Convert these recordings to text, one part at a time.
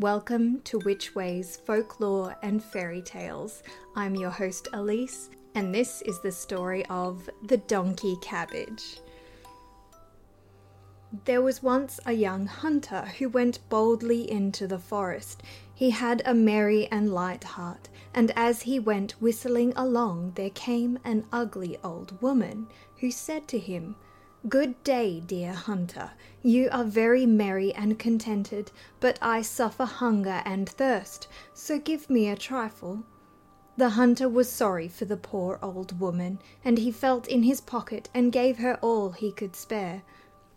Welcome to Witch Ways Folklore and Fairy Tales. I'm your host Elise, and this is the story of the Donkey Cabbage. There was once a young hunter who went boldly into the forest. He had a merry and light heart, and as he went whistling along, there came an ugly old woman who said to him, Good day, dear hunter. You are very merry and contented, but I suffer hunger and thirst, so give me a trifle. The hunter was sorry for the poor old woman, and he felt in his pocket and gave her all he could spare.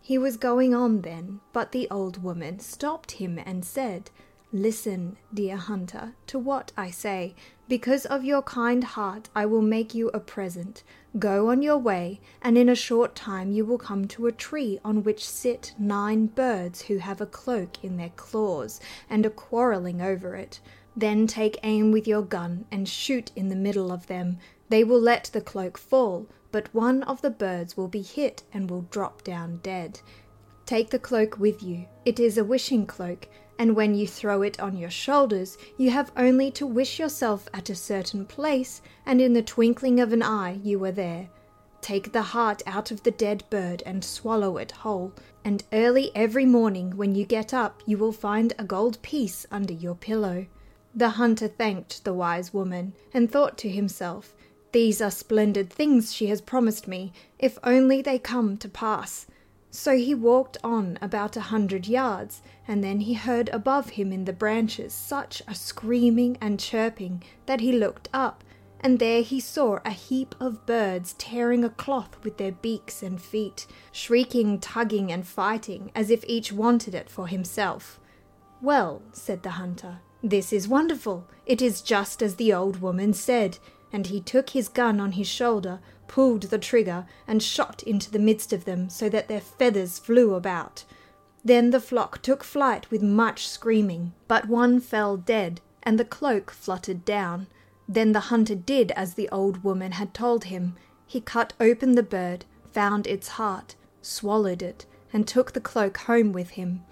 He was going on then, but the old woman stopped him and said, Listen, dear hunter, to what I say. Because of your kind heart, I will make you a present. Go on your way, and in a short time you will come to a tree on which sit nine birds who have a cloak in their claws and are quarrelling over it. Then take aim with your gun and shoot in the middle of them. They will let the cloak fall, but one of the birds will be hit and will drop down dead. Take the cloak with you. It is a wishing cloak and when you throw it on your shoulders, you have only to wish yourself at a certain place, and in the twinkling of an eye you are there. Take the heart out of the dead bird and swallow it whole, and early every morning when you get up you will find a gold piece under your pillow. The hunter thanked the wise woman, and thought to himself, These are splendid things she has promised me, if only they come to pass. So he walked on about a hundred yards, and then he heard above him in the branches such a screaming and chirping that he looked up, and there he saw a heap of birds tearing a cloth with their beaks and feet, shrieking, tugging, and fighting as if each wanted it for himself. Well, said the hunter, this is wonderful. It is just as the old woman said. And he took his gun on his shoulder, pulled the trigger, and shot into the midst of them, so that their feathers flew about. Then the flock took flight with much screaming, but one fell dead, and the cloak fluttered down. Then the hunter did as the old woman had told him. He cut open the bird, found its heart, swallowed it, and took the cloak home with him.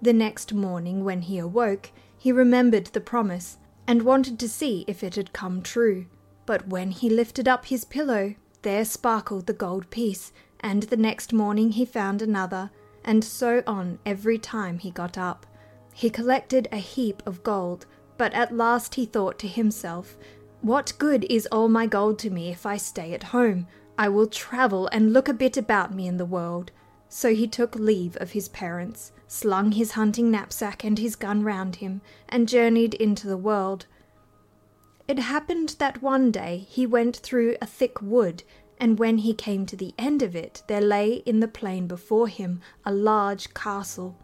The next morning, when he awoke, he remembered the promise, and wanted to see if it had come true. But when he lifted up his pillow, there sparkled the gold piece, and the next morning he found another, and so on every time he got up. He collected a heap of gold, but at last he thought to himself, What good is all my gold to me if I stay at home? I will travel and look a bit about me in the world. So he took leave of his parents, slung his hunting knapsack and his gun round him, and journeyed into the world. It happened that one day he went through a thick wood, and when he came to the end of it, there lay in the plain before him a large castle.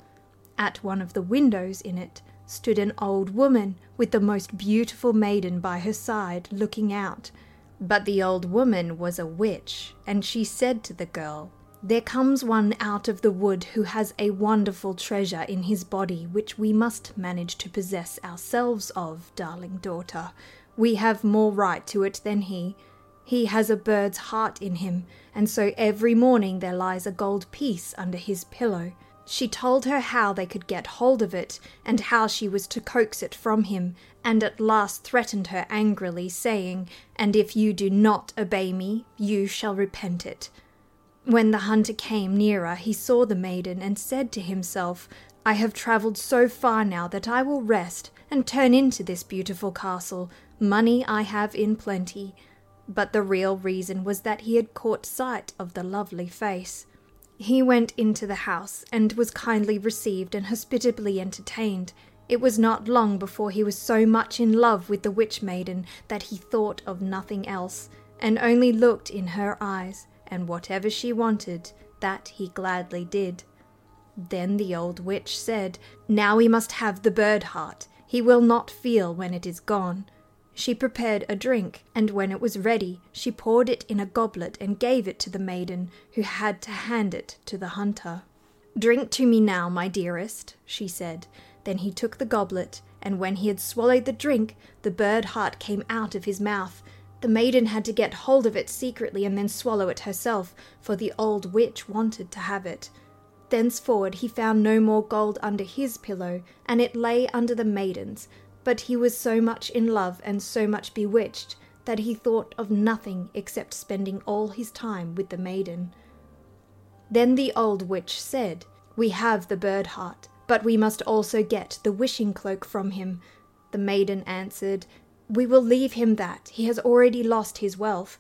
At one of the windows in it stood an old woman with the most beautiful maiden by her side, looking out. But the old woman was a witch, and she said to the girl, There comes one out of the wood who has a wonderful treasure in his body which we must manage to possess ourselves of, darling daughter. We have more right to it than he. He has a bird's heart in him, and so every morning there lies a gold piece under his pillow. She told her how they could get hold of it, and how she was to coax it from him, and at last threatened her angrily, saying, And if you do not obey me, you shall repent it. When the hunter came nearer, he saw the maiden, and said to himself, I have travelled so far now that I will rest and turn into this beautiful castle, Money I have in plenty, but the real reason was that he had caught sight of the lovely face. He went into the house and was kindly received and hospitably entertained. It was not long before he was so much in love with the witch maiden that he thought of nothing else, and only looked in her eyes, and whatever she wanted, that he gladly did. Then the old witch said, Now we must have the bird heart. He will not feel when it is gone. She prepared a drink, and when it was ready, she poured it in a goblet and gave it to the maiden, who had to hand it to the hunter. Drink to me now, my dearest, she said. Then he took the goblet, and when he had swallowed the drink, the bird heart came out of his mouth. The maiden had to get hold of it secretly and then swallow it herself, for the old witch wanted to have it. Thenceforward he found no more gold under his pillow, and it lay under the maiden's, but he was so much in love and so much bewitched that he thought of nothing except spending all his time with the maiden. Then the old witch said, We have the bird heart, but we must also get the wishing cloak from him. The maiden answered, We will leave him that, he has already lost his wealth.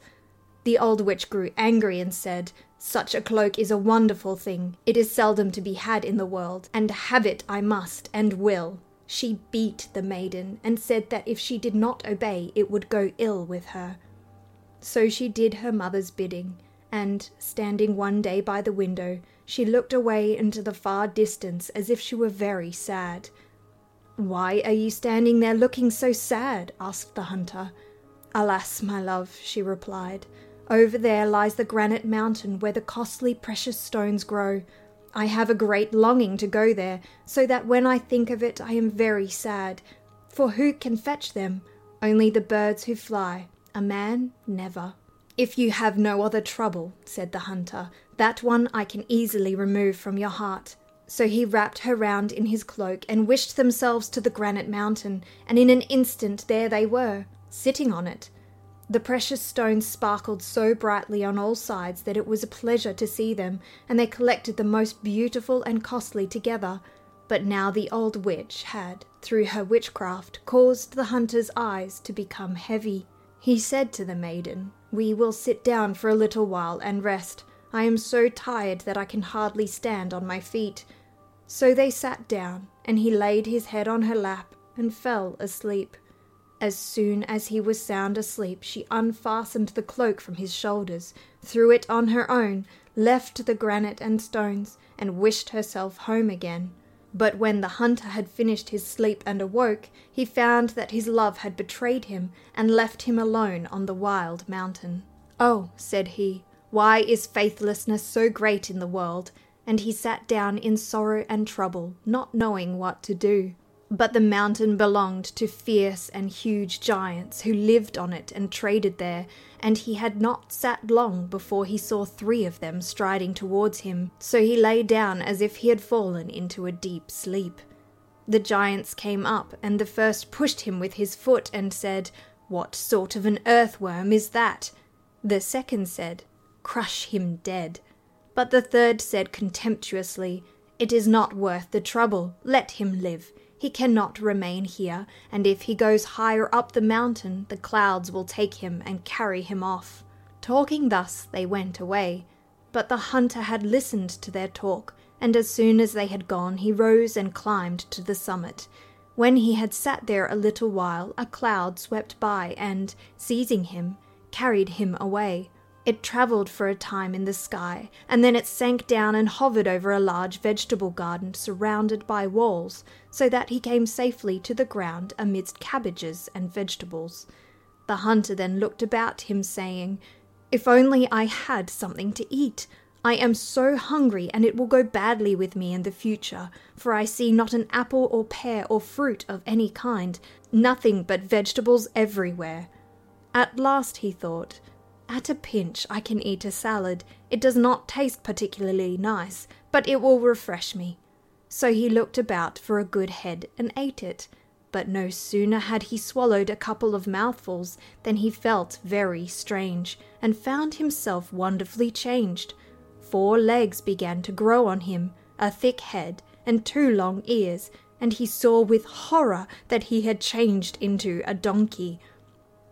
The old witch grew angry and said, Such a cloak is a wonderful thing. It is seldom to be had in the world, and have it I must and will. She beat the maiden, and said that if she did not obey, it would go ill with her. So she did her mother's bidding, and, standing one day by the window, she looked away into the far distance as if she were very sad. Why are you standing there looking so sad? asked the hunter. Alas, my love, she replied, over there lies the granite mountain where the costly precious stones grow. I have a great longing to go there, so that when I think of it I am very sad. For who can fetch them? Only the birds who fly, a man never. If you have no other trouble, said the hunter, that one I can easily remove from your heart. So he wrapped her round in his cloak and wished themselves to the granite mountain, and in an instant there they were, sitting on it. The precious stones sparkled so brightly on all sides that it was a pleasure to see them, and they collected the most beautiful and costly together. But now the old witch had, through her witchcraft, caused the hunter's eyes to become heavy. He said to the maiden, We will sit down for a little while and rest. I am so tired that I can hardly stand on my feet. So they sat down, and he laid his head on her lap and fell asleep. As soon as he was sound asleep, she unfastened the cloak from his shoulders, threw it on her own, left the granite and stones, and wished herself home again. But when the hunter had finished his sleep and awoke, he found that his love had betrayed him and left him alone on the wild mountain. Oh, said he, why is faithlessness so great in the world? And he sat down in sorrow and trouble, not knowing what to do. But the mountain belonged to fierce and huge giants who lived on it and traded there, and he had not sat long before he saw three of them striding towards him, so he lay down as if he had fallen into a deep sleep. The giants came up, and the first pushed him with his foot and said, What sort of an earthworm is that? The second said, Crush him dead. But the third said contemptuously, It is not worth the trouble, let him live. He cannot remain here, and if he goes higher up the mountain, the clouds will take him and carry him off. Talking thus, they went away. But the hunter had listened to their talk, and as soon as they had gone, he rose and climbed to the summit. When he had sat there a little while, a cloud swept by and, seizing him, carried him away. It travelled for a time in the sky, and then it sank down and hovered over a large vegetable garden surrounded by walls, so that he came safely to the ground amidst cabbages and vegetables. The hunter then looked about him, saying, If only I had something to eat! I am so hungry, and it will go badly with me in the future, for I see not an apple or pear or fruit of any kind, nothing but vegetables everywhere. At last he thought, at a pinch, I can eat a salad. It does not taste particularly nice, but it will refresh me. So he looked about for a good head and ate it. But no sooner had he swallowed a couple of mouthfuls than he felt very strange, and found himself wonderfully changed. Four legs began to grow on him, a thick head, and two long ears, and he saw with horror that he had changed into a donkey.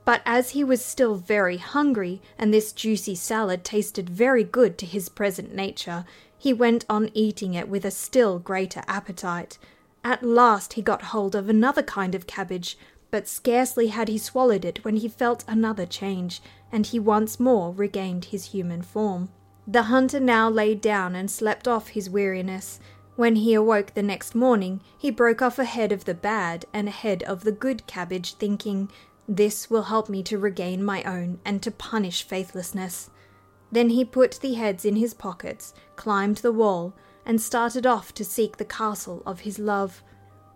But as he was still very hungry, and this juicy salad tasted very good to his present nature, he went on eating it with a still greater appetite. At last he got hold of another kind of cabbage, but scarcely had he swallowed it when he felt another change, and he once more regained his human form. The hunter now lay down and slept off his weariness. When he awoke the next morning, he broke off a head of the bad and a head of the good cabbage, thinking, this will help me to regain my own and to punish faithlessness. Then he put the heads in his pockets, climbed the wall, and started off to seek the castle of his love.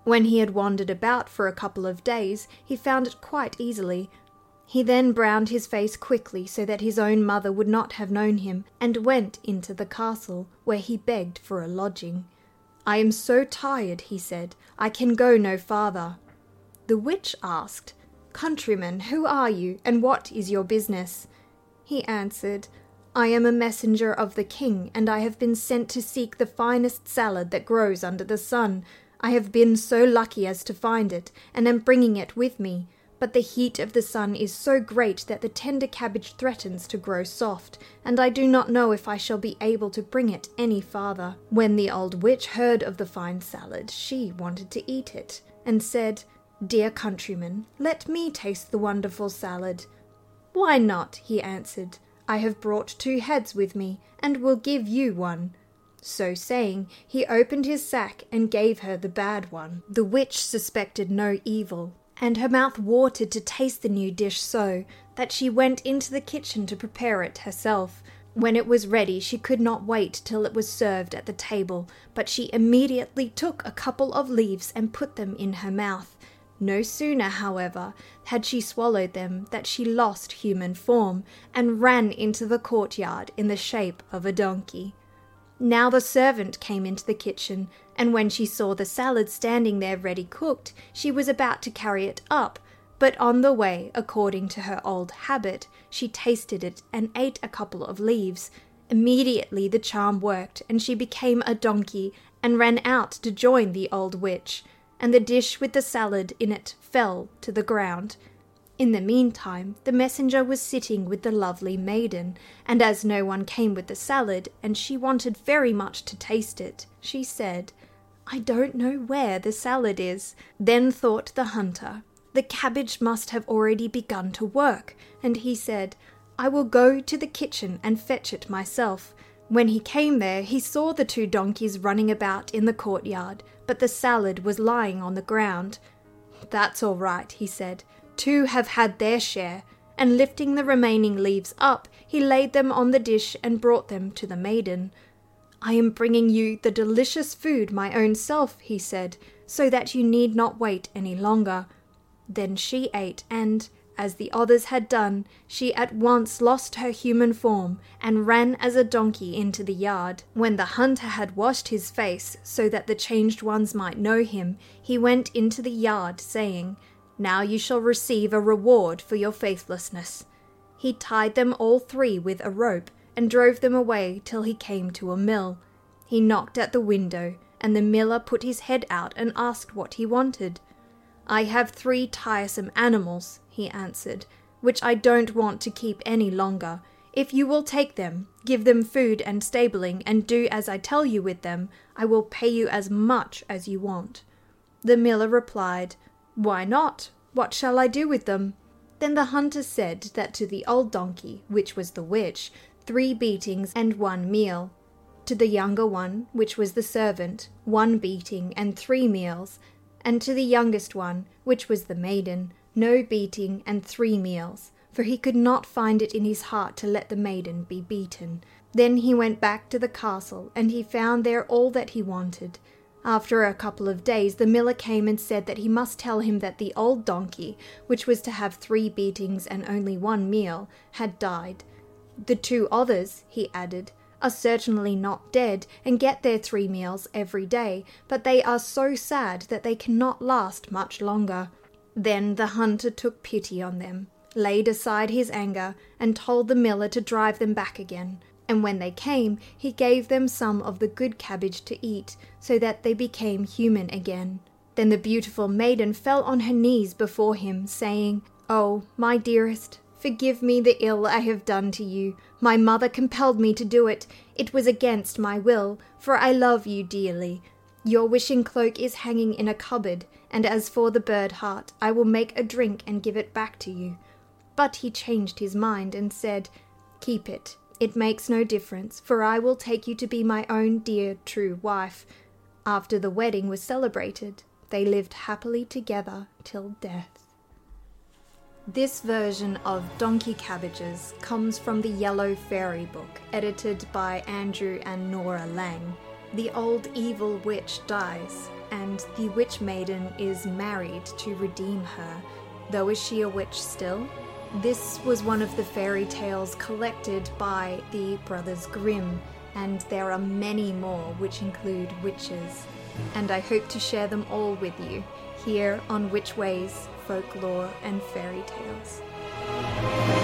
When he had wandered about for a couple of days, he found it quite easily. He then browned his face quickly so that his own mother would not have known him, and went into the castle, where he begged for a lodging. I am so tired, he said, I can go no farther. The witch asked, Countryman, who are you, and what is your business? He answered, I am a messenger of the king, and I have been sent to seek the finest salad that grows under the sun. I have been so lucky as to find it, and am bringing it with me. But the heat of the sun is so great that the tender cabbage threatens to grow soft, and I do not know if I shall be able to bring it any farther. When the old witch heard of the fine salad, she wanted to eat it, and said, Dear countryman, let me taste the wonderful salad. Why not? he answered. I have brought two heads with me, and will give you one. So saying, he opened his sack and gave her the bad one. The witch suspected no evil, and her mouth watered to taste the new dish so that she went into the kitchen to prepare it herself. When it was ready, she could not wait till it was served at the table, but she immediately took a couple of leaves and put them in her mouth. No sooner, however, had she swallowed them than she lost human form and ran into the courtyard in the shape of a donkey. Now the servant came into the kitchen, and when she saw the salad standing there ready cooked, she was about to carry it up. But on the way, according to her old habit, she tasted it and ate a couple of leaves. Immediately the charm worked, and she became a donkey and ran out to join the old witch and the dish with the salad in it fell to the ground. In the meantime, the messenger was sitting with the lovely maiden, and as no one came with the salad, and she wanted very much to taste it, she said, I don't know where the salad is. Then thought the hunter, the cabbage must have already begun to work, and he said, I will go to the kitchen and fetch it myself. When he came there, he saw the two donkeys running about in the courtyard, but the salad was lying on the ground. That's all right, he said. Two have had their share. And lifting the remaining leaves up, he laid them on the dish and brought them to the maiden. I am bringing you the delicious food my own self, he said, so that you need not wait any longer. Then she ate, and, as the others had done, she at once lost her human form and ran as a donkey into the yard. When the hunter had washed his face so that the changed ones might know him, he went into the yard, saying, Now you shall receive a reward for your faithlessness. He tied them all three with a rope and drove them away till he came to a mill. He knocked at the window, and the miller put his head out and asked what he wanted. I have three tiresome animals, he answered, which I don't want to keep any longer. If you will take them, give them food and stabling, and do as I tell you with them, I will pay you as much as you want. The miller replied, Why not? What shall I do with them? Then the hunter said that to the old donkey, which was the witch, three beatings and one meal. To the younger one, which was the servant, one beating and three meals. And to the youngest one, which was the maiden, no beating, and three meals, for he could not find it in his heart to let the maiden be beaten. Then he went back to the castle, and he found there all that he wanted. After a couple of days, the miller came and said that he must tell him that the old donkey, which was to have three beatings and only one meal, had died. The two others, he added, are certainly not dead and get their three meals every day, but they are so sad that they cannot last much longer. Then the hunter took pity on them, laid aside his anger, and told the miller to drive them back again. And when they came, he gave them some of the good cabbage to eat, so that they became human again. Then the beautiful maiden fell on her knees before him, saying, Oh, my dearest, forgive me the ill I have done to you. My mother compelled me to do it. It was against my will, for I love you dearly. Your wishing cloak is hanging in a cupboard, and as for the bird heart, I will make a drink and give it back to you. But he changed his mind and said, Keep it. It makes no difference, for I will take you to be my own dear true wife. After the wedding was celebrated, they lived happily together till death. This version of Donkey Cabbages comes from the Yellow Fairy book, edited by Andrew and Nora Lang. The old evil witch dies, and the witch maiden is married to redeem her, though is she a witch still? This was one of the fairy tales collected by the Brothers Grimm, and there are many more which include witches. And I hope to share them all with you here on Witch Ways Folklore and Fairy Tales.